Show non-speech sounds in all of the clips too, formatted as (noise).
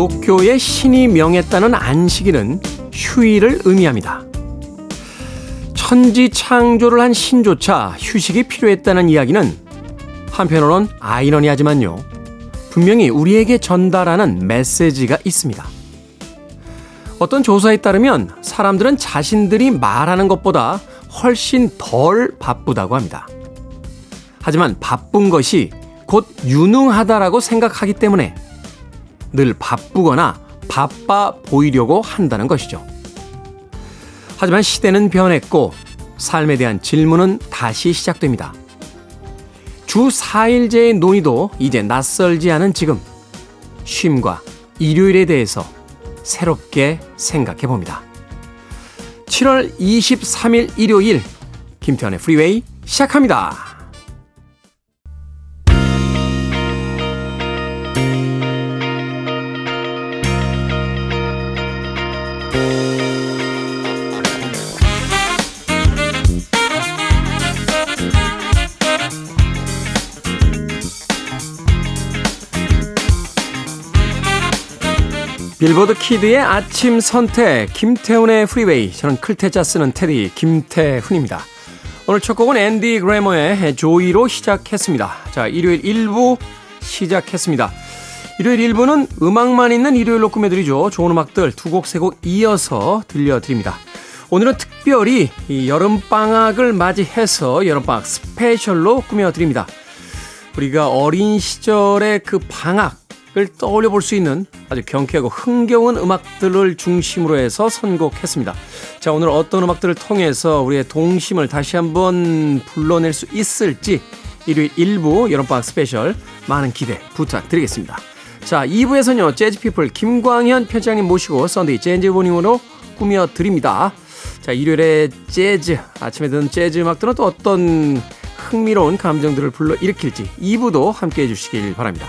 기독교의 신이 명했다는 안식일은 휴일을 의미합니다. 천지 창조를 한 신조차 휴식이 필요했다는 이야기는 한편으론 아이러니하지만요. 분명히 우리에게 전달하는 메시지가 있습니다. 어떤 조사에 따르면 사람들은 자신들이 말하는 것보다 훨씬 덜 바쁘다고 합니다. 하지만 바쁜 것이 곧 유능하다라고 생각하기 때문에 늘 바쁘거나 바빠 보이려고 한다는 것이죠. 하지만 시대는 변했고 삶에 대한 질문은 다시 시작됩니다. 주 4일제의 논의도 이제 낯설지 않은 지금 쉼과 일요일에 대해서 새롭게 생각해 봅니다. 7월 23일 일요일 김태훈의 프리웨이 시작합니다. 빌보드 kid의 아침 선택 김태훈의 프리웨이 저는 클 태 자 쓰는 테디 김태훈입니다. 오늘 첫 곡은 앤디 그래머의 조이로 시작했습니다. 자 일요일 1부 시작했습니다. 일요일 1부는 음악만 있는 일요일로 꾸며드리죠. 좋은 음악들 두 곡 세곡 이어서 들려드립니다. 오늘은 특별히 여름방학을 맞이해서 여름방학 스페셜로 꾸며드립니다. 우리가 어린 시절의 그 방학 을 떠올려 볼 수 있는 아주 경쾌하고 흥겨운 음악들을 중심으로 해서 선곡했습니다. 자, 오늘 어떤 음악들을 통해서 우리의 동심을 다시 한번 불러낼 수 있을지 일요일 1부 여름방학 special 많은 기대 부탁드리겠습니다. 자, 2부에서는요, 재즈피플 김광현 편집장님 모시고 Sunday Jazz Morning으로 꾸며드립니다. 자, 일요일에 재즈, 아침에 듣는 재즈 음악들은 또 어떤 흥미로운 감정들을 불러일으킬지 2부도 함께 해주시길 바랍니다.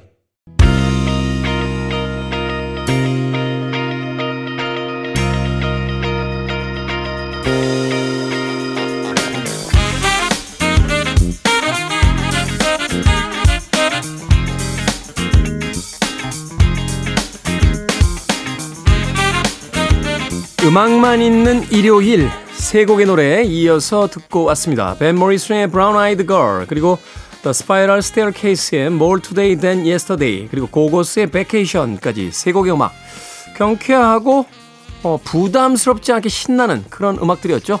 음악만 있는 일요일 세 곡의 노래 이어서 듣고 왔습니다. 벤 모리슨의 Brown Eyed Girl 그리고 The Spiral Staircase의 More Today Than Yesterday 그리고 고고스의 Vacation까지 세 곡의 음악 경쾌하고 어, 부담스럽지 않게 신나는 그런 음악들이었죠.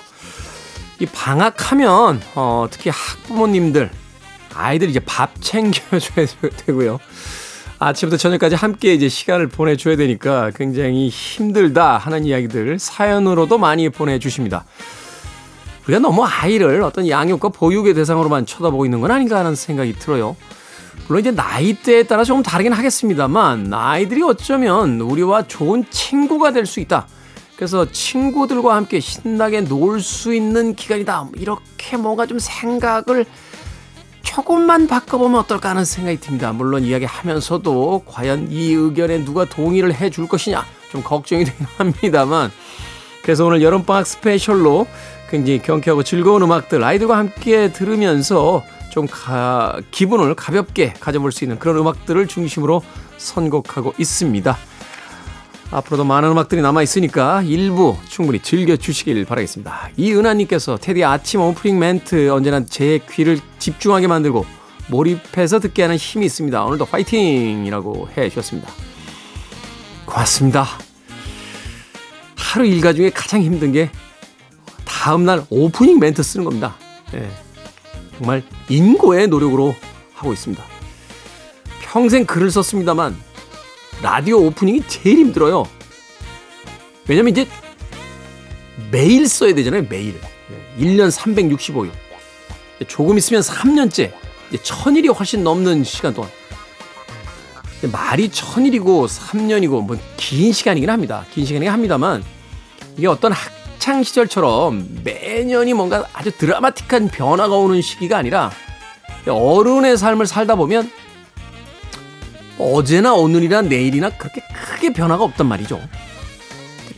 이 방학하면 어, 특히 학부모님들 아이들 이제 밥 챙겨줘야 (laughs) 되고요. 아침부터 저녁까지 함께 이제 시간을 보내줘야 되니까 굉장히 힘들다 하는 이야기들 사연으로도 많이 보내주십니다. 우리가 너무 아이를 어떤 양육과 보육의 대상으로만 쳐다보고 있는 건 아닌가 하는 생각이 들어요. 물론 이제 나이대에 따라 조금 다르긴 하겠습니다만 아이들이 어쩌면 우리와 좋은 친구가 될 수 있다. 그래서 친구들과 함께 신나게 놀 수 있는 기간이다. 이렇게 뭔가 좀 생각을 조금만 바꿔보면 어떨까 하는 생각이 듭니다. 물론 이야기하면서도 과연 이 의견에 누가 동의를 해 줄 것이냐 좀 걱정이 (laughs) 되긴 합니다만 그래서 오늘 여름방학 스페셜로 굉장히 경쾌하고 즐거운 음악들 아이들과 함께 들으면서 좀 가, 기분을 가볍게 가져볼 수 있는 그런 음악들을 중심으로 선곡하고 있습니다. 앞으로도 많은 음악들이 남아있으니까 일부 충분히 즐겨주시길 바라겠습니다. 이은하님께서 테디 아침 오프닝 멘트 언제나 제 귀를 집중하게 만들고 몰입해서 듣게 하는 힘이 있습니다. 오늘도 화이팅! 이라고 해 주셨습니다. 고맙습니다. 하루 일과 중에 가장 힘든 게 다음날 오프닝 멘트 쓰는 겁니다. 네. 정말 인고의 노력으로 하고 있습니다. 평생 글을 썼습니다만 라디오 오프닝이 제일 힘들어요. 왜냐면 이제 매일 써야 되잖아요, 매일. 1년 365일. 조금 있으면 3년째. 1000일이 훨씬 넘는 시간 동안. 말이 1000일이고 3년이고 뭐 긴 시간이긴 합니다. 긴 시간이긴 합니다만 이게 어떤 학창 시절처럼 매년이 뭔가 아주 드라마틱한 변화가 오는 시기가 아니라 어른의 삶을 살다 보면 어제나 오늘이나 내일이나 그렇게 크게 변화가 없단 말이죠.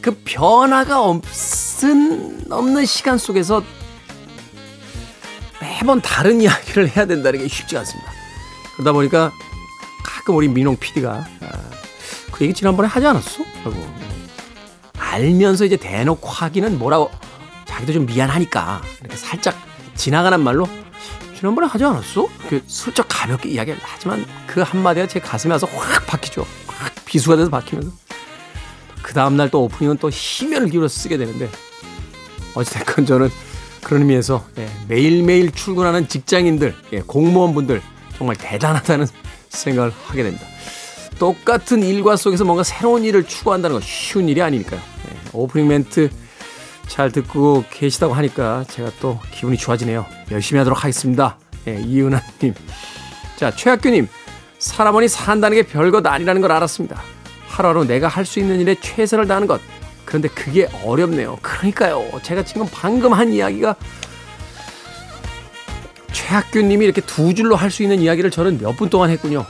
그 변화가 없은, 없는 시간 속에서 매번 다른 (laughs) 이야기를 해야 된다는 게 쉽지 않습니다. 그러다 보니까 가끔 우리 민홍 PD가 아, 그 얘기 지난번에 하지 않았어? 하고 알면서 이제 대놓고 하기는 뭐라고 자기도 좀 미안하니까 이렇게 살짝 지나가는 말로 지난번에 하지 않았어? 그 슬쩍 가볍게 이야기를 하지만 그 한마디가 제 가슴에 와서 확 박히죠. 확 비수가 돼서 박히면서 그 다음날 또 오프닝은 또 힘을 기울여서 쓰게 되는데 어찌됐건 저는 그런 의미에서 예, 매일매일 출근하는 직장인들, 예, 공무원분들 정말 대단하다는 생각을 하게 됩니다. 똑같은 일과 속에서 뭔가 새로운 일을 추구한다는 건 쉬운 일이 아니니까요. 예, 오프닝 멘트 잘 듣고 계시다고 하니까 제가 또 기분이 좋아지네요. 열심히 하도록 하겠습니다. 예, 이은하님. 자, 최학규님. 사람원이 산다는 게 별것 아니라는 걸 알았습니다. 하루하루 내가 할 수 있는 일에 최선을 다하는 것. 그런데 그게 어렵네요. 그러니까요. 제가 지금 방금 한 이야기가 최학규님이 이렇게 두 줄로 할 수 있는 이야기를 저는 몇 분 동안 했군요.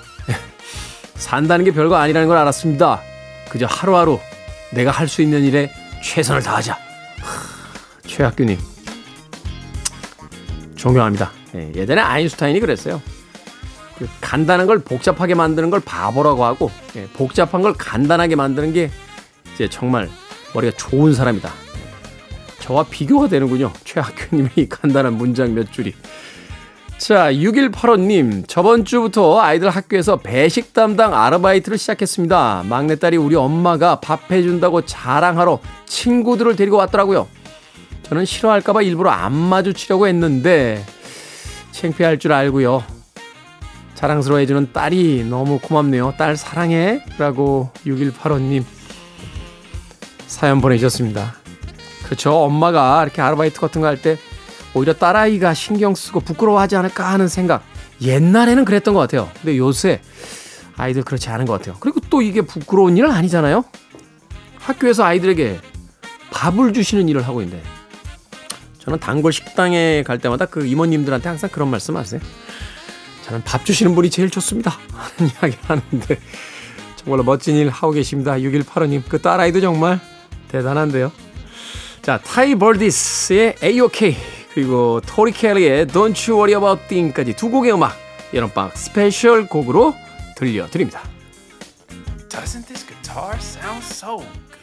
산다는 게 별거 아니라는 걸 알았습니다. 그저 하루하루 내가 할 수 있는 일에 최선을 다하자. 최학규님. 존경합니다. 예, 예전에 아인슈타인이 그랬어요. 그 간단한 걸 복잡하게 만드는 걸 바보라고 하고 예, 복잡한 걸 간단하게 만드는 게 이제 정말 머리가 좋은 사람이다. 저와 비교가 되는군요. 최학규님의 간단한 문장 몇 줄이. 자, 6185님. 저번 주부터 아이들 학교에서 배식 담당 아르바이트를 시작했습니다. 막내딸이 우리 엄마가 밥 해준다고 자랑하러 친구들을 데리고 왔더라고요. 저는 싫어할까봐 일부러 안 마주치려고 했는데, 창피할 줄 알고요. 자랑스러워해주는 딸이 너무 고맙네요. 딸 사랑해. 라고 6185님 사연 보내주셨습니다. 그렇죠. 엄마가 이렇게 아르바이트 같은 거 할 때 오히려 딸아이가 신경 쓰고 부끄러워하지 않을까 하는 생각. 옛날에는 그랬던 것 같아요. 근데 요새 아이들 그렇지 않은 것 같아요. 그리고 또 이게 부끄러운 일은 아니잖아요. 학교에서 아이들에게 밥을 주시는 일을 하고 있는데 저는 단골 식당에 갈 때마다 그 이모님들한테 항상 그런 말씀 하세요. 저는 밥 주시는 분이 제일 좋습니다. 하는 (laughs) 이야기를 하는데 정말로 멋진 일 하고 계십니다. 6185님. 그 딸아이도 정말 대단한데요. 자, 타이 버디스의 A-OK 그리고 토리 켈리의 Don't You Worry 'Bout a Thing까지 두 곡의 음악 여름방학 special 곡으로 들려드립니다. Doesn't this guitar sound so good?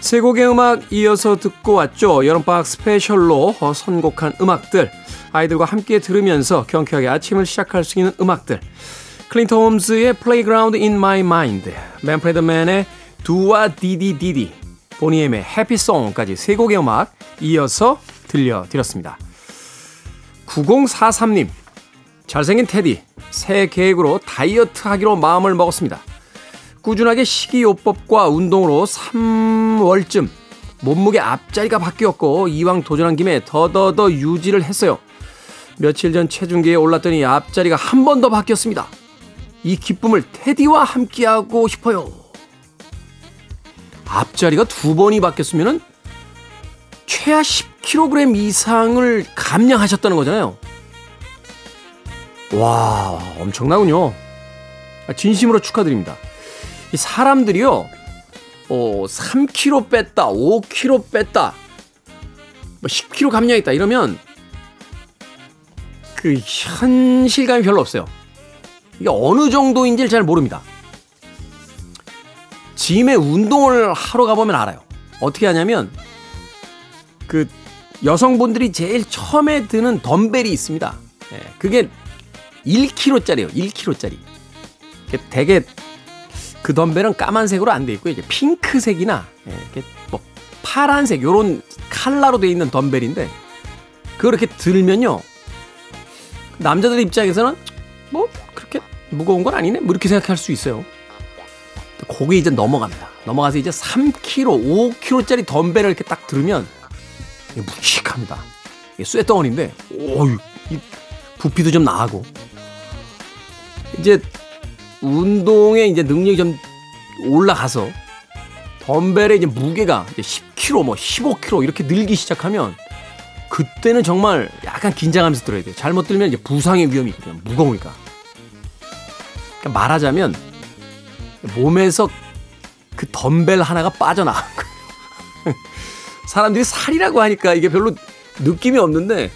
세 곡의 음악 이어서 듣고 왔죠. 여름방학 special로 선곡한 음악들 아이들과 함께 들으면서 경쾌하게 아침을 시작할 수 있는 음악들 클린턴 홈즈의 Playground in My Mind 맨프레드맨의 Do Wah Diddy Diddy 보니엠의 Happy Song까지 세 곡의 음악 이어서 들려드렸습니다. 9043님 잘생긴 테디, 새 계획으로 다이어트 하기로 마음을 먹었습니다. 꾸준하게 식이요법과 운동으로 3월쯤 몸무게 앞자리가 바뀌었고 이왕 도전한 김에 더더더 유지를 했어요. 며칠 전 체중계에 올랐더니 앞자리가 한 번 더 바뀌었습니다. 이 기쁨을 테디와 함께하고 싶어요. 앞자리가 두 번이 바뀌었으면 최하 10kg 이상을 감량하셨다는 거잖아요. 와, 엄청나군요. 아, 진심으로 축하드립니다. 이 사람들이요, 어, 3kg 뺐다, 5kg 뺐다, 뭐 10kg 감량했다, 이러면 그 현실감이 별로 없어요. 이게 어느 정도인지를 잘 모릅니다. 짐에 운동을 하러 가보면 알아요. 어떻게 하냐면, 그 여성분들이 제일 처음에 드는 덤벨이 있습니다. 예, 그게 1kg짜리예요. 1kg짜리. 되게 그 덤벨은 까만색으로 안 돼 있고 이제 핑크색이나 예, 이렇게 뭐 파란색 요런 칼라로 돼 있는 덤벨인데 그렇게 들면요 남자들 입장에서는 뭐 그렇게 무거운 건 아니네 뭐 이렇게 생각할 수 있어요. 거기 이제 넘어갑니다. 넘어가서 이제 3kg, 5kg짜리 덤벨을 이렇게 딱 들으면 이게 묵직합니다. 이게 쇠덩어리인데, 오이 부피도 좀 나고 이제 운동의 이제 능력이 좀 올라가서 덤벨의 이제 무게가 이제 10kg, 뭐 15kg 이렇게 늘기 시작하면 그때는 정말 약간 긴장하면서 들어야 돼요. 잘못 들면 이제 부상의 위험이 있거든요. 무거우니까. 그러니까 말하자면 몸에서 그 덤벨 하나가 빠져나간 거예요. (laughs) 사람들이 살이라고 하니까 이게 별로 느낌이 없는데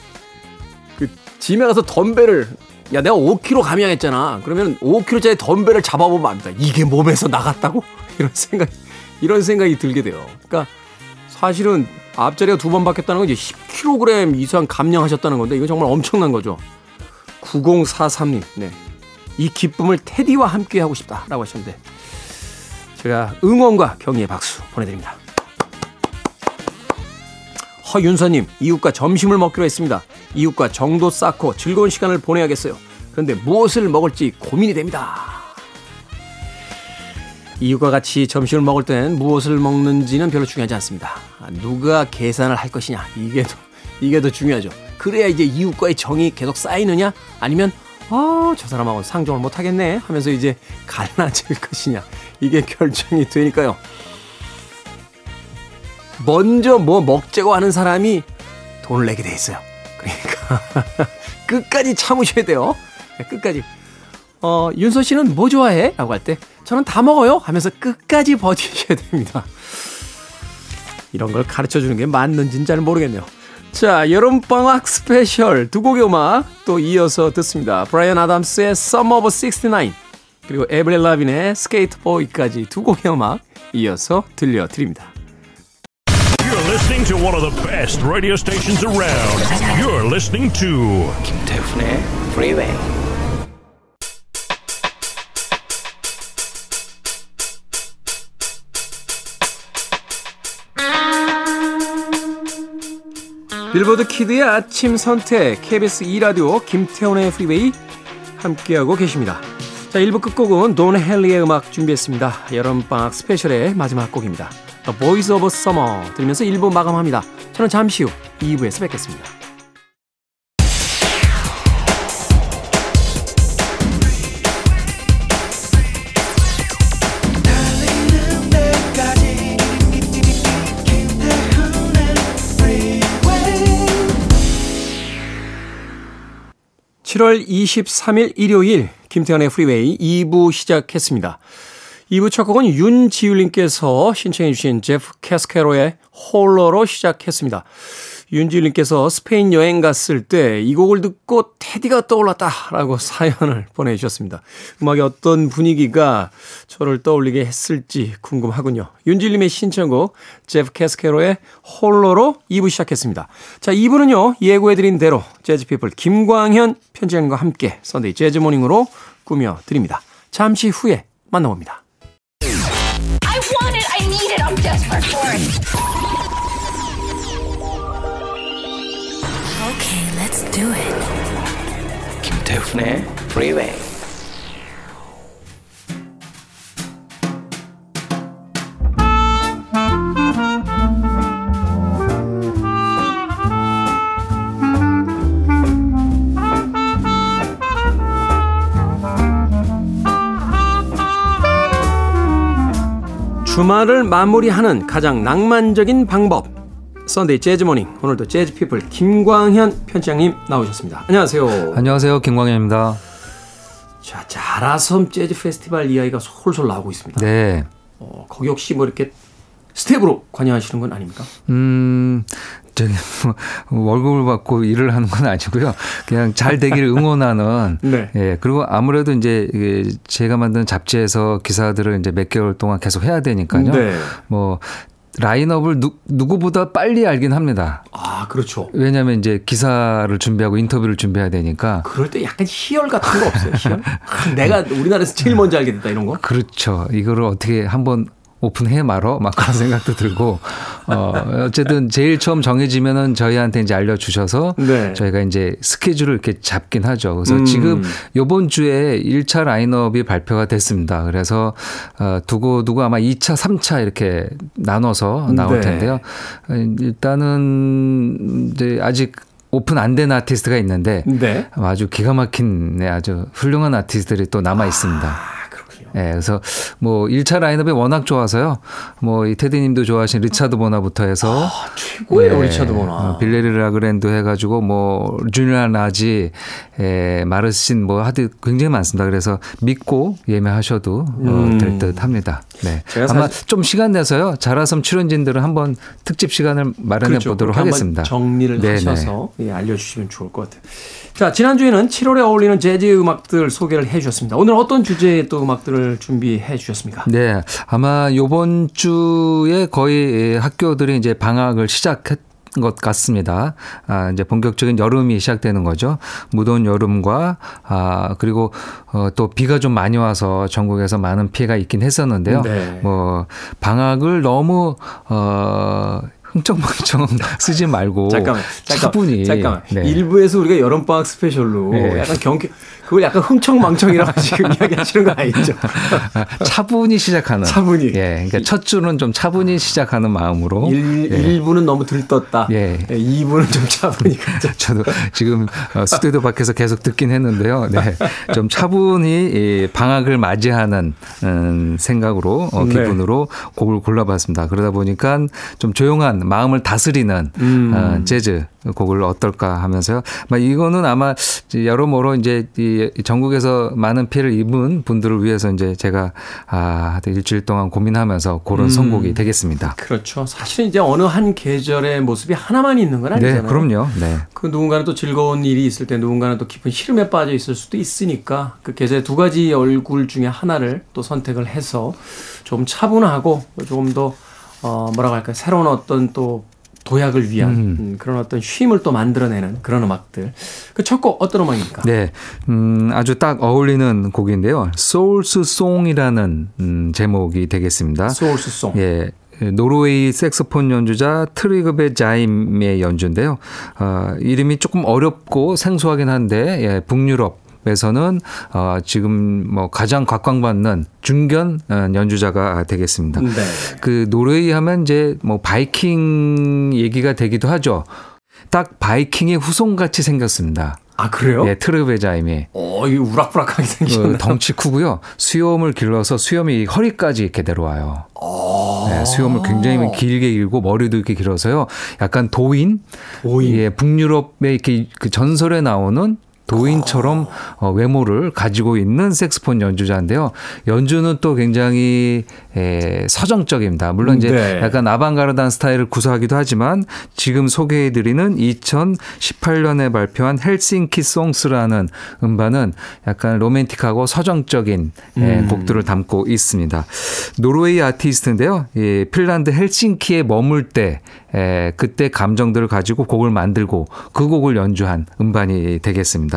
그 짐에 가서 덤벨을 야 내가 5kg 감량했잖아. 그러면 5kg짜리 덤벨을 잡아보면 압니다. 이게 몸에서 나갔다고? (laughs) 이런 생각 이런 생각이 들게 돼요. 그러니까 사실은 앞자리가 두 번 바뀌었다는 건 이제 10kg 이상 감량하셨다는 건데 이거 정말 엄청난 거죠. 9043님. 네. 이 기쁨을 테디와 함께 하고 싶다라고 하셨는데 제가 응원과 격려의 박수 보내드립니다. 허윤서님, 이웃과 점심을 먹기로 했습니다. 이웃과 정도 쌓고 즐거운 시간을 보내야겠어요. 그런데 무엇을 먹을지 고민이 됩니다. 이웃과 같이 점심을 먹을 때는 무엇을 먹는지는 별로 중요하지 않습니다. 누가 계산을 할 것이냐 이게 더 이게 더 중요하죠. 그래야 이제 이웃과의 정이 계속 쌓이느냐 아니면 아, 저 사람하고는 상종을 못 하겠네 하면서 이제 갈라질 (laughs) 것이냐 이게 결정이 되니까요. 먼저 뭐 먹자고 하는 사람이 돈을 내게 돼 있어요. 그러니까 (laughs) 끝까지 참으셔야 돼요. 네, 끝까지. 어, 윤서 씨는 뭐 좋아해? 라고 할 때 저는 다 먹어요 하면서 끝까지 버티셔야 됩니다. 이런 걸 가르쳐 주는 게 맞는지는 잘 모르겠네요. 자, 여름방학 special 두 곡의 음악 또 이어서 듣습니다. 브라이언 아담스의 Summer of 69 그리고 에이브릴 라빈의 Sk8er Boi까지 두 곡의 음악 이어서 들려드립니다. Listening to one of the best radio stations around. You're listening to 김태훈의 Freeway. Billboard Kid의 아침 선택 KBS 2 라디오 김태훈의 프리웨이 함께하고 계십니다. 자 1부 끝곡은 돈 헨리의 음악 준비했습니다. 여름방학 special의 마지막 곡입니다. The Boys of Summer 들으면서 1부 마감합니다. 저는 잠시 후 2부에서 뵙겠습니다. 달리는 데까지 김태훈의 Freeway. 7월 23일 일요일 김태훈의 프리웨이 2부 시작했습니다. 2부 첫 곡은 윤지율님께서 신청해 주신 제프 캐스케로의 Holler로 시작했습니다. 윤지율님께서 스페인 여행 갔을 때 이 곡을 듣고 테디가 떠올랐다라고 (laughs) 사연을 보내주셨습니다. 음악의 어떤 분위기가 저를 떠올리게 했을지 궁금하군요. 윤지율님의 신청곡 제프 캐스케로의 Holler로 2부 시작했습니다. 자, 2부는요 예고해드린 대로 Jazz People 김광현 편집장과 함께 Sunday Jazz Morning으로 꾸며드립니다. 잠시 후에 만나봅니다. I want it. I need it. I'm desperate for it. Okay, let's do it. 김태훈의 Freeway. 주말을 마무리하는 가장 낭만적인 방법. Sunday Jazz Morning. 오늘도 Jazz People 김광현 편집장님 나오셨습니다. 안녕하세요. 안녕하세요. 김광현입니다. 자, 자라섬 재즈 페스티벌 이야기가 솔솔 나오고 있습니다. 네. 어, 거기 혹시 뭐 이렇게 스텝으로 관여하시는 건 아닙니까? 음, 저기, 뭐, 월급을 받고 일을 하는 건 아니고요. 그냥 잘 되기를 응원하는. (laughs) 네. 예. 그리고 아무래도 이제 제가 만든 잡지에서 기사들을 이제 몇 개월 동안 계속 해야 되니까요. 네. 뭐, 라인업을 누, 누구보다 빨리 알긴 합니다. 아, 그렇죠. 왜냐하면 이제 기사를 준비하고 인터뷰를 준비해야 되니까. 그럴 때 약간 희열 같은 거 없어요, 희열? 아, (laughs) 내가 우리나라에서 제일 먼저 알게 됐다, 이런 거? 그렇죠. 이거를 어떻게 한번 오픈해 말어? 막 그런 생각도 들고, 어, 어쨌든 제일 처음 정해지면은 저희한테 이제 알려주셔서 네. 저희가 이제 스케줄을 이렇게 잡긴 하죠. 그래서 음. 지금 요번 주에 1차 라인업이 발표가 됐습니다. 그래서 어, 두고 두고 아마 2차, 3차 이렇게 나눠서 나올 네. 텐데요. 어, 일단은 이제 아직 오픈 안 된 아티스트가 있는데 네. 아주 기가 막힌 네, 아주 훌륭한 아티스트들이 또 남아 있습니다. 아. 예, 그래서 뭐 1차 라인업이 워낙 좋아서요. 뭐 이 테디 님도 좋아하신 리차드 보나부터 해서 최고예요, 예, 리차드 보나. 어, 빌레리 라그랜드 해가지고 뭐 주니아 나지, 에, 마르신 뭐 하드 굉장히 많습니다. 그래서 믿고 예매하셔도 음. 어, 될 듯 합니다. 네, 제가 아마 사실- 좀 시간 내서요. 자라섬 출연진들은 한번 특집 시간을 마련해 그렇죠. 보도록 하겠습니다. 정리를 네네. 하셔서 예, 알려주시면 좋을 것 같아요. 자, 지난주에는 7월에 어울리는 재즈 음악들 소개를 해 주셨습니다. 오늘 어떤 주제의 또 음악들을 준비해 주셨습니까? 네, 아마 요번 주에 거의 학교들이 이제 방학을 시작했. 것 같습니다. 아, 이제 본격적인 여름이 시작되는 거죠. 무더운 여름과, 아, 그리고, 어, 또 비가 좀 많이 와서 전국에서 많은 피해가 있긴 했었는데요. 네. 뭐, 방학을 너무, 어, 흥청망청 (laughs) 쓰지 말고. 잠깐만, 잠깐, 차분히. 잠깐만. 네. 일부에서 우리가 여름 방학 스페셜로 네. 약간 경계, 그걸 약간 흥청망청이라고 (laughs) 지금 이야기하시는 거 아니죠? 아, 차분히 시작하는. 차분히. 예. 그러니까 첫 주는 좀 차분히 시작하는 마음으로. 일, 예. 일부는 너무 들떴다. 예. 예, 2부는 좀 차분히 가자. (laughs) 저도 지금 어, 스튜디오 밖에서 계속 듣긴 했는데요. 네. 좀 차분히 이 방학을 맞이하는 음, 생각으로 어, 네. 기분으로 곡을 골라봤습니다. 그러다 보니까 좀 조용한 마음을 다스리는 음. 어, 재즈 곡을 어떨까 하면서요. 아마 이거는 아마 여러모로 이제 이 전국에서 많은 피해를 입은 분들을 위해서 이제 제가 아, 일주일 동안 고민하면서 고른 음. 선곡이 되겠습니다. 그렇죠. 사실은 이제 어느 한 계절의 모습이 하나만 있는 건 아니잖아요. 네, 그럼요. 네. 그 누군가는 또 즐거운 일이 있을 때 누군가는 또 깊은 시름에 빠져 있을 수도 있으니까 그 계절의 두 가지 얼굴 중에 하나를 또 선택을 해서 좀 차분하고 조금 더 어, 뭐라고 할까요? 새로운 어떤 또 도약을 위한 음, 그런 어떤 쉼을 또 만들어내는 그런 음악들. 그 첫 곡 어떤 음악입니까? 네, 음, 아주 딱 어울리는 곡인데요. Sol's Song이라는 음, 제목이 되겠습니다. Sol's Song. 예. 노르웨이 색소폰 연주자 트리그베 자임의 연주인데요. 어, 이름이 조금 어렵고 생소하긴 한데 예, 북유럽 에서는 어, 지금 뭐 가장 각광받는 중견 어, 연주자가 되겠습니다. 네. 그 노르웨이 하면 이제 뭐 바이킹 얘기가 되기도 하죠. 딱 바이킹의 후손 같이 생겼습니다. 아 그래요? 예, 트르베자임이 어, 이 우락부락하게 그 생기셨네요. 덩치 크고요. 수염을 길러서 수염이 허리까지 이렇게 내려와요. 네, 수염을 굉장히 길게 길고 머리도 이렇게 길어서요. 약간 도인, 도인. 예, 북유럽의 이렇게 그 전설에 나오는 도인처럼 어, 외모를 가지고 있는 색스폰 연주자인데요. 연주는 또 굉장히 에, 서정적입니다. 물론 이제 네. 약간 아방가르드한 스타일을 구사하기도 하지만 지금 소개해드리는 2018년에 발표한 Helsinki Songs라는 음반은 약간 로맨틱하고 서정적인 에, 음. 곡들을 담고 있습니다. 노르웨이 아티스트인데요. 이 핀란드 헬싱키에 머물 때 에, 그때 감정들을 가지고 곡을 만들고 그 곡을 연주한 음반이 되겠습니다.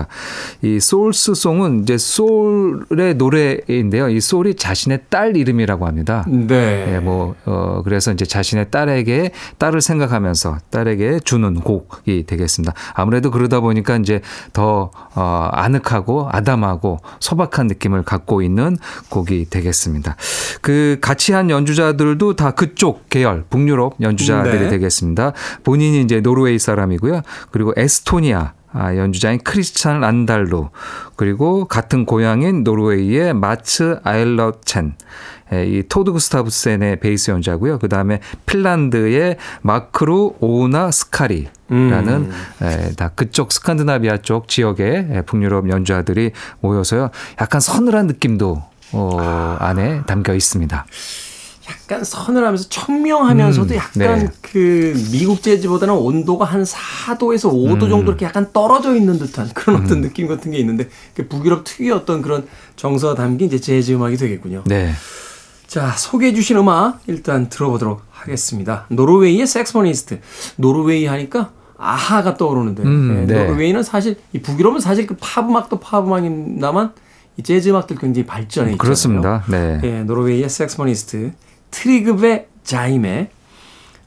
이 소울스송은 이제 소울의 노래인데요. 이 소울이 자신의 딸 이름이라고 합니다. 네. 예, 뭐, 어, 그래서 이제 자신의 딸에게, 딸을 생각하면서 딸에게 주는 곡이 되겠습니다. 아무래도 그러다 보니까 이제 더, 어, 아늑하고 아담하고 소박한 느낌을 갖고 있는 곡이 되겠습니다. 그 같이 한 연주자들도 다 그쪽 계열, 북유럽 연주자들이 네. 되겠습니다. 본인이 이제 노르웨이 사람이고요. 그리고 에스토니아, 아, 연주자인 크리스찬 란달루 그리고 같은 고향인 노르웨이의 마츠 아일러첸 예, 이 토드 구스타브센의 베이스 연주자고요. 그 다음에 핀란드의 마르쿠 오우나스카리라는 음. 에, 다 그쪽 스칸디나비아 쪽 지역의 예, 북유럽 연주자들이 모여서요. 약간 서늘한 느낌도 어, 안에 담겨 있습니다. 약간 서늘하면서 청명하면서도 음, 약간 네. 그 미국 재즈보다는 온도가 한 4도에서 5도 음. 정도 이렇게 약간 떨어져 있는 듯한 그런 어떤 느낌 같은 게 있는데 그 북유럽 특유의 어떤 그런 정서가 담긴 이제 재즈 음악이 되겠군요. 네. 자, 소개해 주신 음악 일단 들어보도록 하겠습니다. 노르웨이의 색소니스트. 노르웨이 하니까 아하가 떠오르는데 음, 네, 네. 노르웨이는 사실 이 북유럽은 사실 그 팝 음악도 팝 음악입니다만 이 재즈 음악들 굉장히 발전해 있잖아요. 그렇습니다. 네. 예, 노르웨이의 saxophonist 트리그베 자임의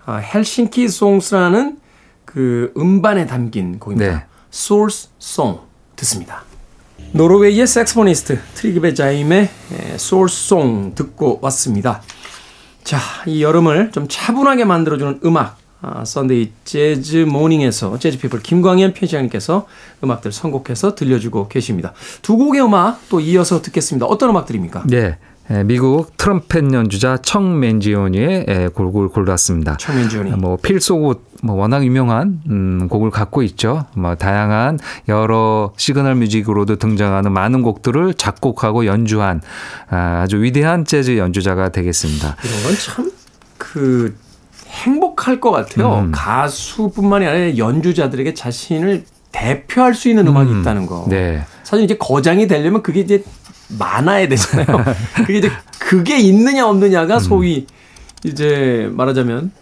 아, Helsinki Songs라는 그 음반에 담긴 곡입니다. 네. Sol's Song 듣습니다. 노르웨이의 saxophonist 트리그베 자임의 Sol Song 듣고 왔습니다. 자, 이 여름을 좀 차분하게 만들어주는 음악. 아, Sunday Jazz Morning에서 Jazz People 김광현 편집장님께서 음악들 선곡해서 들려주고 계십니다. 두 곡의 음악 또 이어서 듣겠습니다. 어떤 음악들입니까? 네. 에, 미국 트럼펫 연주자 척 맨지오니의 에, 곡을 골랐습니다. 척 맨지오니. 뭐 Feels So Good 뭐 워낙 유명한 음, 곡을 갖고 있죠. 뭐 다양한 여러 시그널 뮤직으로도 등장하는 많은 곡들을 작곡하고 연주한 아, 아주 위대한 재즈 연주자가 되겠습니다. 이런 건 참 그 행복할 것 같아요. 음. 가수뿐만이 아니라 연주자들에게 자신을 대표할 수 있는 음악이 있다는 거. 네. 사실 이제 거장이 되려면 그게 이제 많아야 되잖아요. 그게 이제 그게 있느냐 없느냐가 소위 이제 말하자면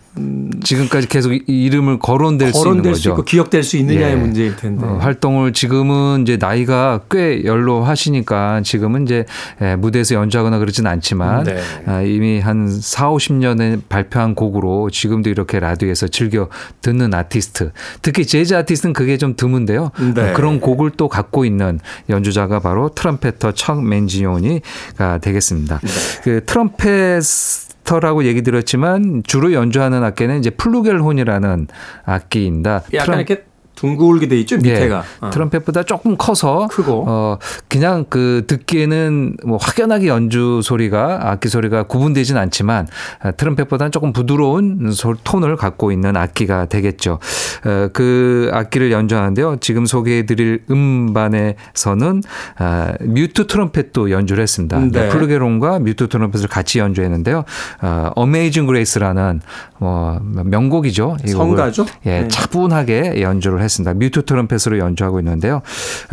지금까지 계속 이- 이름을 거론될 수 있는 거론될 수 거죠. 있고 기억될 수 있느냐의 예. 문제일 텐데. 어, 활동을 지금은 이제 나이가 꽤 연로하시니까 지금은 이제 예, 무대에서 연주하거나 그러진 않지만 네. 아, 이미 한 4, 50년에 발표한 곡으로 지금도 이렇게 라디오에서 즐겨 듣는 아티스트. 특히 재즈 아티스트는 그게 좀 드문데요. 네. 어, 그런 곡을 또 갖고 있는 연주자가 바로 trumpeter 척 맨지오니가 되겠습니다. 네. 그 trumpeter라고 얘기 들었지만 주로 연주하는 악기는 이제 플루겔혼이라는 악기입니다. 약간 트럼- 이렇게 둥글게 돼 있죠 밑에가. 예, 어. 트럼펫보다 조금 커서 크고. 어 그냥 그 듣기에는 뭐 확연하게 연주 소리가 악기 소리가 구분되진 않지만 아, 트럼펫보다는 조금 부드러운 소- 톤을 갖고 있는 악기가 되겠죠. 어, 그 악기를 연주하는데요. 지금 소개해드릴 음반에서는 아, 뮤트 트럼펫도 연주를 했습니다. 네. 플루겔혼과 뮤트 트럼펫을 같이 연주했는데요. 어, Amazing Grace라는 뭐 명곡이죠. 성가죠? 예, 네. 차분하게 연주를 했 습니다. 뮤트 트럼펫으로 연주하고 있는데요.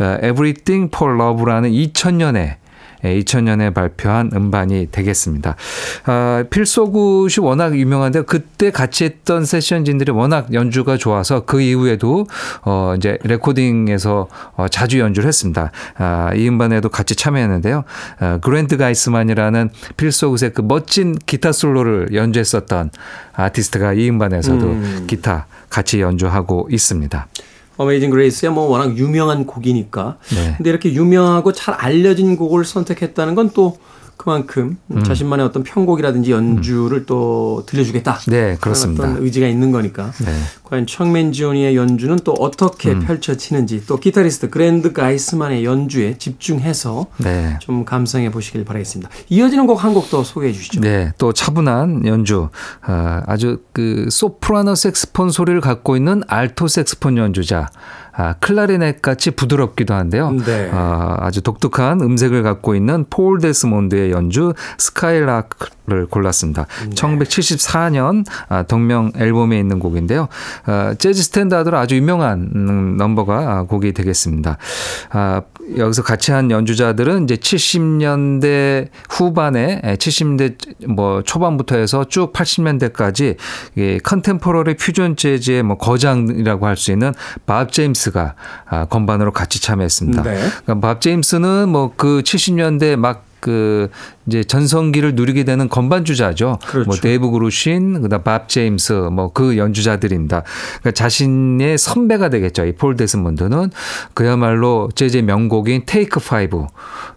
어, Everything for Love라는 2000년에 2000년에 발표한 음반이 되겠습니다. 아, 필소굿이 워낙 유명한데 그때 같이 했던 세션진들이 워낙 연주가 좋아서 그 이후에도 어 이제 레코딩에서 어 자주 연주를 했습니다. 아, 이 음반에도 같이 참여했는데요. 어, 그랜드 가이스만이라는 필소굿의 그 멋진 기타 솔로를 연주했었던 아티스트가 이 음반에서도 음. 기타 같이 연주하고 있습니다. 어메이징 그레이스야 뭐 워낙 유명한 곡이니까. 네. 근데 이렇게 유명하고 잘 알려진 곡을 선택했다는 건또 그만큼 음. 자신만의 어떤 편곡이라든지 연주를 또 들려주겠다. 네, 그렇습니다. 어떤 의지가 있는 거니까. 네. 과연 청맨지오니의 연주는 또 어떻게 음. 펼쳐지는지 또 기타리스트 그랜드 가이스만의 연주에 집중해서 네. 좀 감상해 보시길 바라겠습니다. 이어지는 곡 한 곡 더 소개해 주시죠. 네, 또 차분한 연주, 어, 아주 그 소프라노 색스폰 소리를 갖고 있는 알토 색스폰 연주자, 아, 클라리넷 같이 부드럽기도 한데요. 네. 어, 아주 독특한 음색을 갖고 있는 폴 데스몬드의 연주 Skylark을 골랐습니다. 네. 1974년 아, 동명 앨범에 있는 곡인데요. 어, 재즈 스탠다드로 아주 유명한 음, 넘버가 아, 곡이 되겠습니다. 아, 여기서 같이 한 연주자들은 이제 70년대 후반에 70년대 뭐 초반부터 해서 쭉 80년대까지 이 contemporary 퓨전 재즈의 뭐 거장이라고 할 수 있는 밥 제임스 가 아, 건반으로 같이 참여했습니다. 네. 그러니까 밥 제임스는 뭐 그 70년대 막 그 이제 전성기를 누리게 되는 건반주자죠. 그렇죠. 뭐 데이브 그루신, 그다음 밥 제임스, 뭐 그 연주자들입니다. 그러니까 자신의 선배가 되겠죠. 이 폴 데스몬드는 그야말로 재즈의 명곡인 Take Five,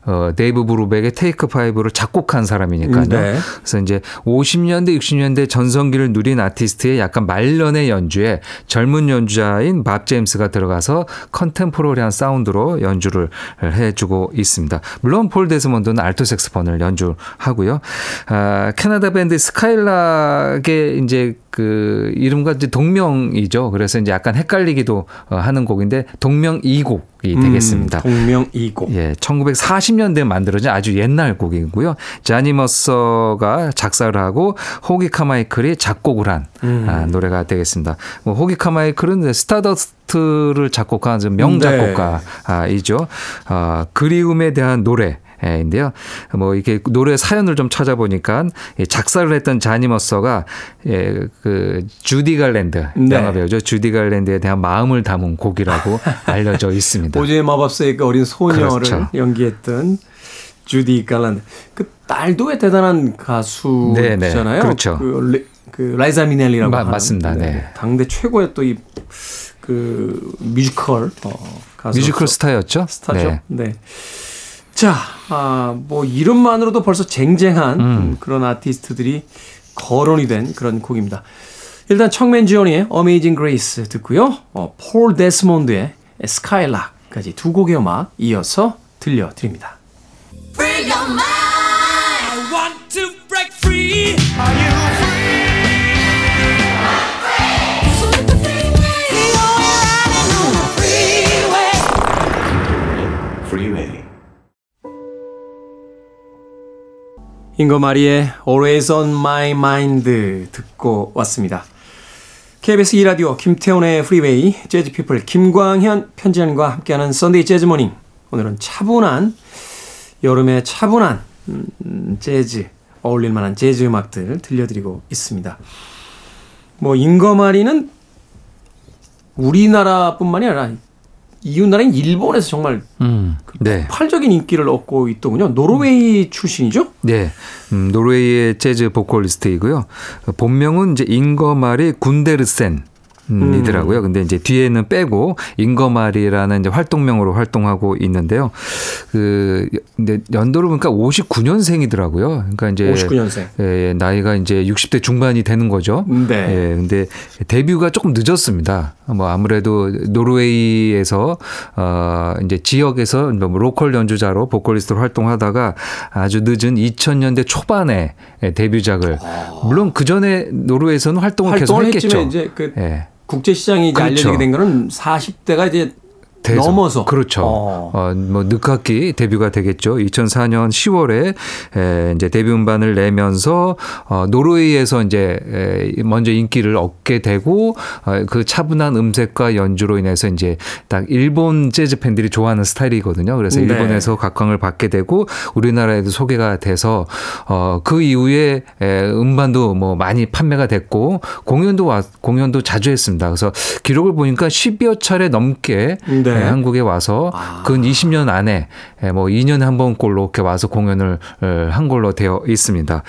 어, 데이브 브루백의 Take Five를 작곡한 사람이니까요. 네. 그래서 이제 50년대, 60년대 전성기를 누린 아티스트의 약간 말년의 연주에 젊은 연주자인 밥 제임스가 들어가서 컨템포러리한 사운드로 연주를 해주고 있습니다. 물론 폴 데스몬드는 알토 색스폰을 연주하고요. 아, 캐나다 밴드 스카일락의 이제 그 이름과 이제 동명이죠. 그래서 이제 약간 헷갈리기도 어, 하는 곡인데 동명 이곡이 되겠습니다. 음, 동명이곡. 예, 1940년대에 만들어진 아주 옛날 곡이고요. 자니 머서가 작사를 하고 호기 카마이클이 작곡을 한 아, 노래가 되겠습니다. 뭐 호기 카마이클은 Stardust를 작곡한 아주 네. 명작곡가이죠. 아, 그리움에 대한 노래. 인데요. 뭐 이렇게 노래 사연을 좀 찾아보니까 이 작사를 했던 자니 머서가 예, 그 주디 갈랜드 네. 영화 배우죠. 주디 갈랜드에 대한 마음을 담은 곡이라고 (laughs) 알려져 있습니다. 오즈의 마법사의 그 어린 소녀를 그렇죠. 연기했던 주디 갈란드. 그 딸도 대단한 네, 네. 가수잖아요. 그렇죠. 그, 레- 그 라이자 미넬리라고 마- 맞습니다. 네. 당대 최고의 또 이 그 뮤지컬 어, 가수 뮤지컬 스타였죠. 스타죠. 네. 네. 자, 아, 뭐 이름만으로도 벌써 쟁쟁한 음. 음, 그런 아티스트들이 거론이 된 그런 곡입니다. 일단 척 맨지오니의 Amazing Grace 듣고요. 어, 폴 데스몬드의 Skylark까지 두 곡의 음악 이어서 들려드립니다. 잉거마리의 Always on My Mind 듣고 왔습니다. KBS 2라디오 김태훈의 freeway 재즈피플 김광현 편지연과 함께하는 Sunday 재즈 morning 오늘은 차분한 여름의 차분한 음, 재즈 어울릴 만한 재즈 음악들 들려드리고 있습니다. 뭐 잉거마리는 우리나라뿐만이 아니라 이웃나라인 일본에서 정말 음, 네. 폭발적인 인기를 얻고 있더군요. 노르웨이 출신이죠? 네. 음, 노르웨이의 재즈 보컬리스트이고요. 본명은 이제 잉거마리 군데르센. 음, 이더라고요. 근데 이제 뒤에는 빼고 잉거마리라는 이제 활동명으로 활동하고 있는데요. 그 근데 연도로 보니까 59년생이더라고요. 그러니까 이제 59년생. 예, 나이가 이제 60대 중반이 되는 거죠. 네. 예, 근데 데뷔가 조금 늦었습니다. 뭐 아무래도 노르웨이에서 어 이제 지역에서 뭐 로컬 연주자로 보컬리스트로 활동하다가 아주 늦은 2000년대 초반에 예, 데뷔작을 물론 그 전에 노르웨이에서는 활동을 계속 활동을 했겠죠. 했지만 이제 그 예. 국제 시장이 이제 그렇죠. 알려지게 된 거는 40대가 이제 돼서. 넘어서 그렇죠. 어. 어, 뭐 늦깎이 데뷔가 되겠죠. 2004년 10월에 에, 이제 데뷔 음반을 내면서 어, 노르웨이에서 이제 에, 먼저 인기를 얻게 되고 어, 그 차분한 음색과 연주로 인해서 이제 딱 일본 재즈 팬들이 좋아하는 스타일이거든요. 그래서 네. 일본에서 각광을 받게 되고 우리나라에도 소개가 돼서 어, 그 이후에 에, 음반도 뭐 많이 판매가 됐고 공연도 와, 공연도 자주 했습니다. 그래서 기록을 보니까 10여 차례 넘게 네. 예, 한국에 와서 근 20년 안에 예, 뭐 2년에 한 번꼴로 이렇게 와서 공연을 어, 한 걸로 되어 있습니다.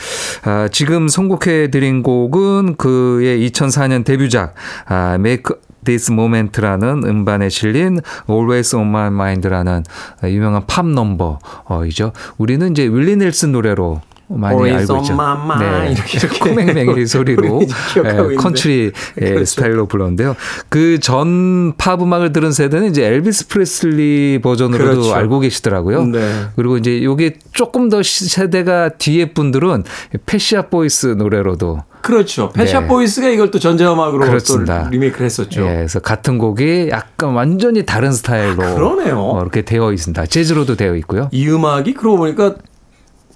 아, 지금 선곡해 드린 곡은 그의 2004년 데뷔작 아, Make This Moment라는 음반에 실린 Always on My Mind라는 유명한 팝 넘버이죠. 우리는 이제 윌리 넬슨 노래로 많이 알고 있죠. 네. 이렇게, 이렇게. 코맹맹이 소리로 예. 컨트리 예, (laughs) 그렇죠. 스타일로 불렀는데요. 그 전 팝 음악을 들은 세대는 이제 엘비스 프레슬리 버전으로도 그렇죠. 알고 계시더라고요. 네. 그리고 이제 요게 조금 더 시- 세대가 뒤에 분들은 펫 샵 보이스 노래로도 그렇죠. 펫 샵 네. 보이스가 이걸 또 전자음악으로 그렇습니다. 또 리메이크를 했었죠. 예, 그래서 같은 곡이 약간 완전히 다른 스타일로 아, 그러네요. 어, 이렇게 되어 있습니다. 재즈로도 되어 있고요. 이 음악이 그러고 보니까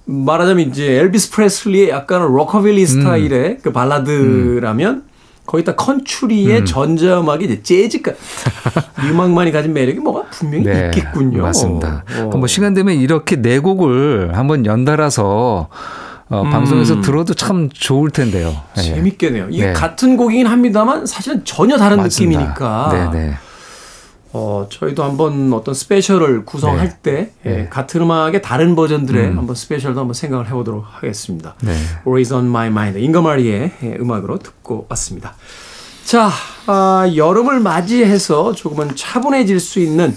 말하자면 이제 엘비스 프레슬리의 약간 음. 로커빌리 스타일의 그 발라드라면 거기다 컨츄리의 전자음악이 이제 재즈가 이 음악만이 가진 매력이 뭐가 분명히 있겠군요. 네, 맞습니다. 어. 뭐 시간 되면 이렇게 네 곡을 한번 연달아서 어, 방송에서 들어도 참 좋을 텐데요. 예. 음. 재밌겠네요. 이게 네. 같은 곡이긴 합니다만 사실은 전혀 다른 맞습니다. 느낌이니까. 네네. 어, 저희도 한번 어떤 스페셜을 구성할 네. 때 예, 네. 음. 같은 음악의 다른 버전들의 한번 스페셜도 한번 생각을 해보도록 하겠습니다. 네. Always on My Mind, 잉거마리의 예, 음악으로 듣고 왔습니다. 자, 아, 여름을 맞이해서 조금은 차분해질 수 있는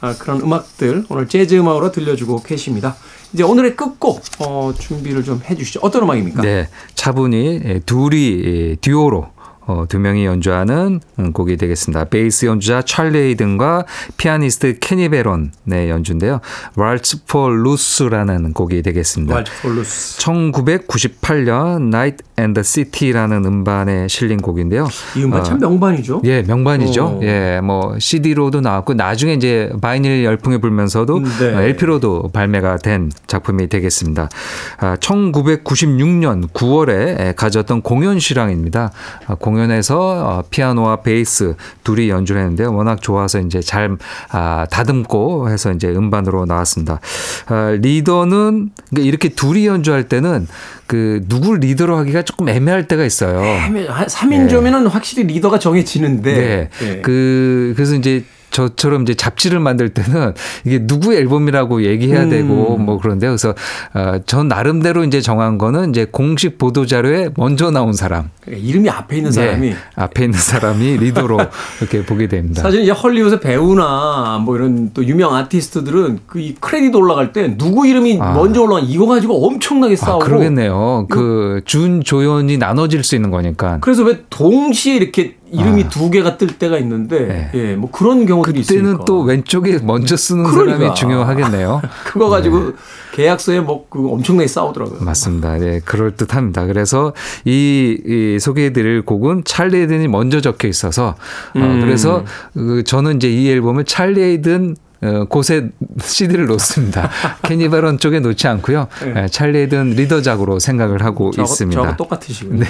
아, 그런 음악들 오늘 재즈 음악으로 들려주고 계십니다. 이제 오늘의 끝곡 어, 준비를 좀 해주시죠. 어떤 음악입니까? 네, 차분히 예, 둘이 예, 듀오로 어, 두 명이 연주하는 음, 곡이 되겠습니다. 베이스 연주자 찰리 헤이든과 피아니스트 케니 베론의 연주인데요. Waltz for Ruth라는 곡이 되겠습니다. Waltz for Ruth. 1998년 Night and the City라는 음반에 실린 곡인데요. 이 음반 어, 참 명반이죠. 예, 명반이죠. 어. 예, 뭐 CD로도 나왔고 나중에 이제 vinyl 열풍에 불면서도 네. 어, LP로도 발매가 된 작품이 되겠습니다. 아, 1996년 9월에 가졌던 공연 실황입니다. 아, 공연 공연에서 어, 피아노와 베이스 둘이 연주를 했는데요. 워낙 좋아서 이제 잘 아, 다듬고 해서 이제 음반으로 나왔습니다. 아, 리더는 그러니까 이렇게 둘이 연주할 때는 그 누굴 리더로 하기가 조금 애매할 때가 있어요. 한 3인조면은 확실히 리더가 정해지는데. 네. 예. 그 그래서 이제 저처럼 이제 잡지를 만들 때는 이게 누구 앨범이라고 얘기해야 음. 되고 뭐 그런데 그래서 어, 전 나름대로 이제 정한 거는 이제 공식 보도 자료에 먼저 나온 사람, 그러니까 이름이 앞에 있는 사람이 네, 앞에 있는 사람이 리더로 (laughs) 이렇게 보게 됩니다. 사실 이제 헐리우드 배우나 뭐 이런 또 유명 아티스트들은 그 이 크레딧 올라갈 때 누구 이름이 아. 먼저 올라가 이거 가지고 엄청나게 아, 싸우고 그러겠네요. 그 준 조연이 나눠질 수 있는 거니까. 그래서 왜 동시에 이렇게 이름이 아. 두 개가 뜰 때가 있는데 네. 예, 뭐 그런 경우들이 그때는 있으니까 또 왼쪽에 먼저 쓰는 그러니까. 사람이 중요하겠네요. (laughs) 그거 가지고 계약서에 뭐 그 엄청나게 싸우더라고요. 맞습니다. 네, 그럴 듯합니다. 그래서 이, 이 소개해드릴 곡은 찰리 에든이 먼저 적혀 있어서 어, 음. 그래서 그 저는 이제 이 앨범을 찰리 에든 어, 곳에 CD를 놓습니다. (laughs) 케니 베런 쪽에 놓지 않고요. 네. 예, 찰리 에든 리더작으로 생각을 하고 저하고, 있습니다. 저하고 똑같으시고요. 네.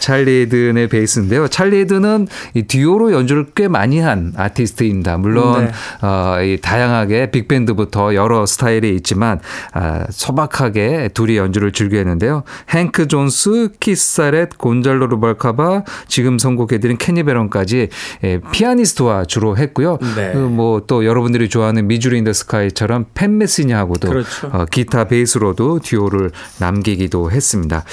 찰리 에든의 베이스인데요. 찰리 에든은 이 듀오로 연주를 꽤 많이 한 아티스트입니다. 물론 네. 어, 이 다양하게 빅밴드부터 여러 스타일이 있지만 아, 소박하게 둘이 연주를 즐겨했는데요. 행크 존스, 키스 자렛, 곤잘로 루발카바, 지금 선곡해드린 케니 베런까지 예, 피아니스트와 주로 했고요. 네. 뭐또 여러분들이 좋아 하는 Missouri in the Sky처럼 팻 메시니하고도 그렇죠. 어, 기타 베이스로도 듀오를 남기기도 했습니다.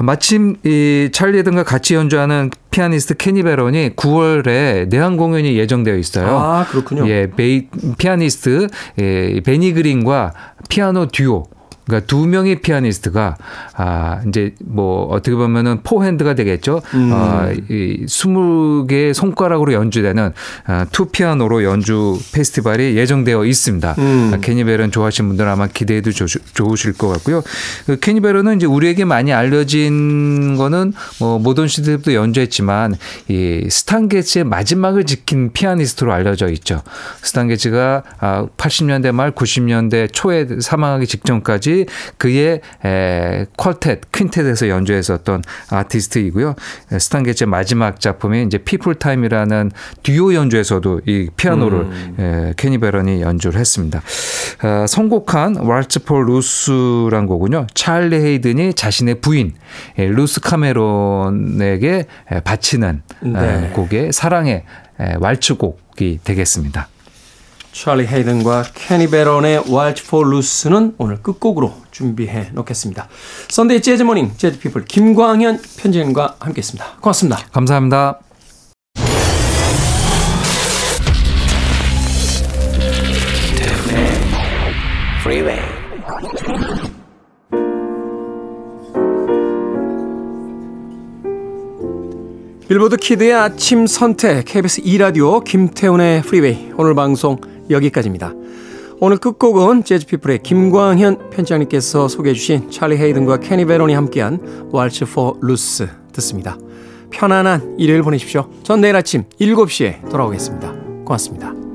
마침 이 찰리 헤이든과 같이 연주하는 피아니스트 케니 베런이 9월에 내한 공연이 예정되어 있어요. 아, 그렇군요. 예, 베이, 피아니스트 예, 베니 그린과 피아노 듀오 그러니까 두 명의 피아니스트가 아 이제 뭐 어떻게 보면은 four hand가 되겠죠. 음. 아, 이 20개의 손가락으로 연주되는 아, two 피아노로 연주 페스티벌이 예정되어 있습니다. 음. 아, 케니 베런 좋아하시는 분들 아마 기대해도 조, 좋으실 것 같고요. 그 케니 베런 이제 우리에게 많이 알려진 거는 뭐 모던 시대부터 연주했지만 이 스탄게츠의 마지막을 지킨 피아니스트로 알려져 있죠. 스탄게츠가 아, 80년대 말 90년대 초에 사망하기 직전까지 그의 에, quartet, quintet에서 연주했었던 아티스트이고요. 에, 스탄게츠의 마지막 작품이 이제 People Time이라는 듀오 연주에서도 이 피아노를 에, 케니 베런이 연주를 했습니다. 아, 선곡한 Waltz for Ruth란 곡은요. 찰리 헤이든이 자신의 부인 에, 루스 카메론에게 에, 바치는 네. 에, 곡의 사랑의 에, 왈츠곡이 되겠습니다. 찰리 헤이든과 케니 베런의 Waltz for Ruth는 오늘 끝곡으로 준비해 놓겠습니다. Sunday 재즈 morning 재즈 피플 김광현 편집인과 함께했습니다. 고맙습니다. 감사합니다. 빌보드 kid의 아침 선택 KBS 2라디오 김태훈의 프리웨이 오늘 방송 여기까지입니다. 오늘 끝곡은 재즈피플의 김광현 편집장님께서 소개해 주신 찰리 헤이든과 케니 베론이 함께한 Waltz for Ruth 듣습니다. 편안한 일요일 보내십시오. 전 내일 아침 7시에 돌아오겠습니다. 고맙습니다.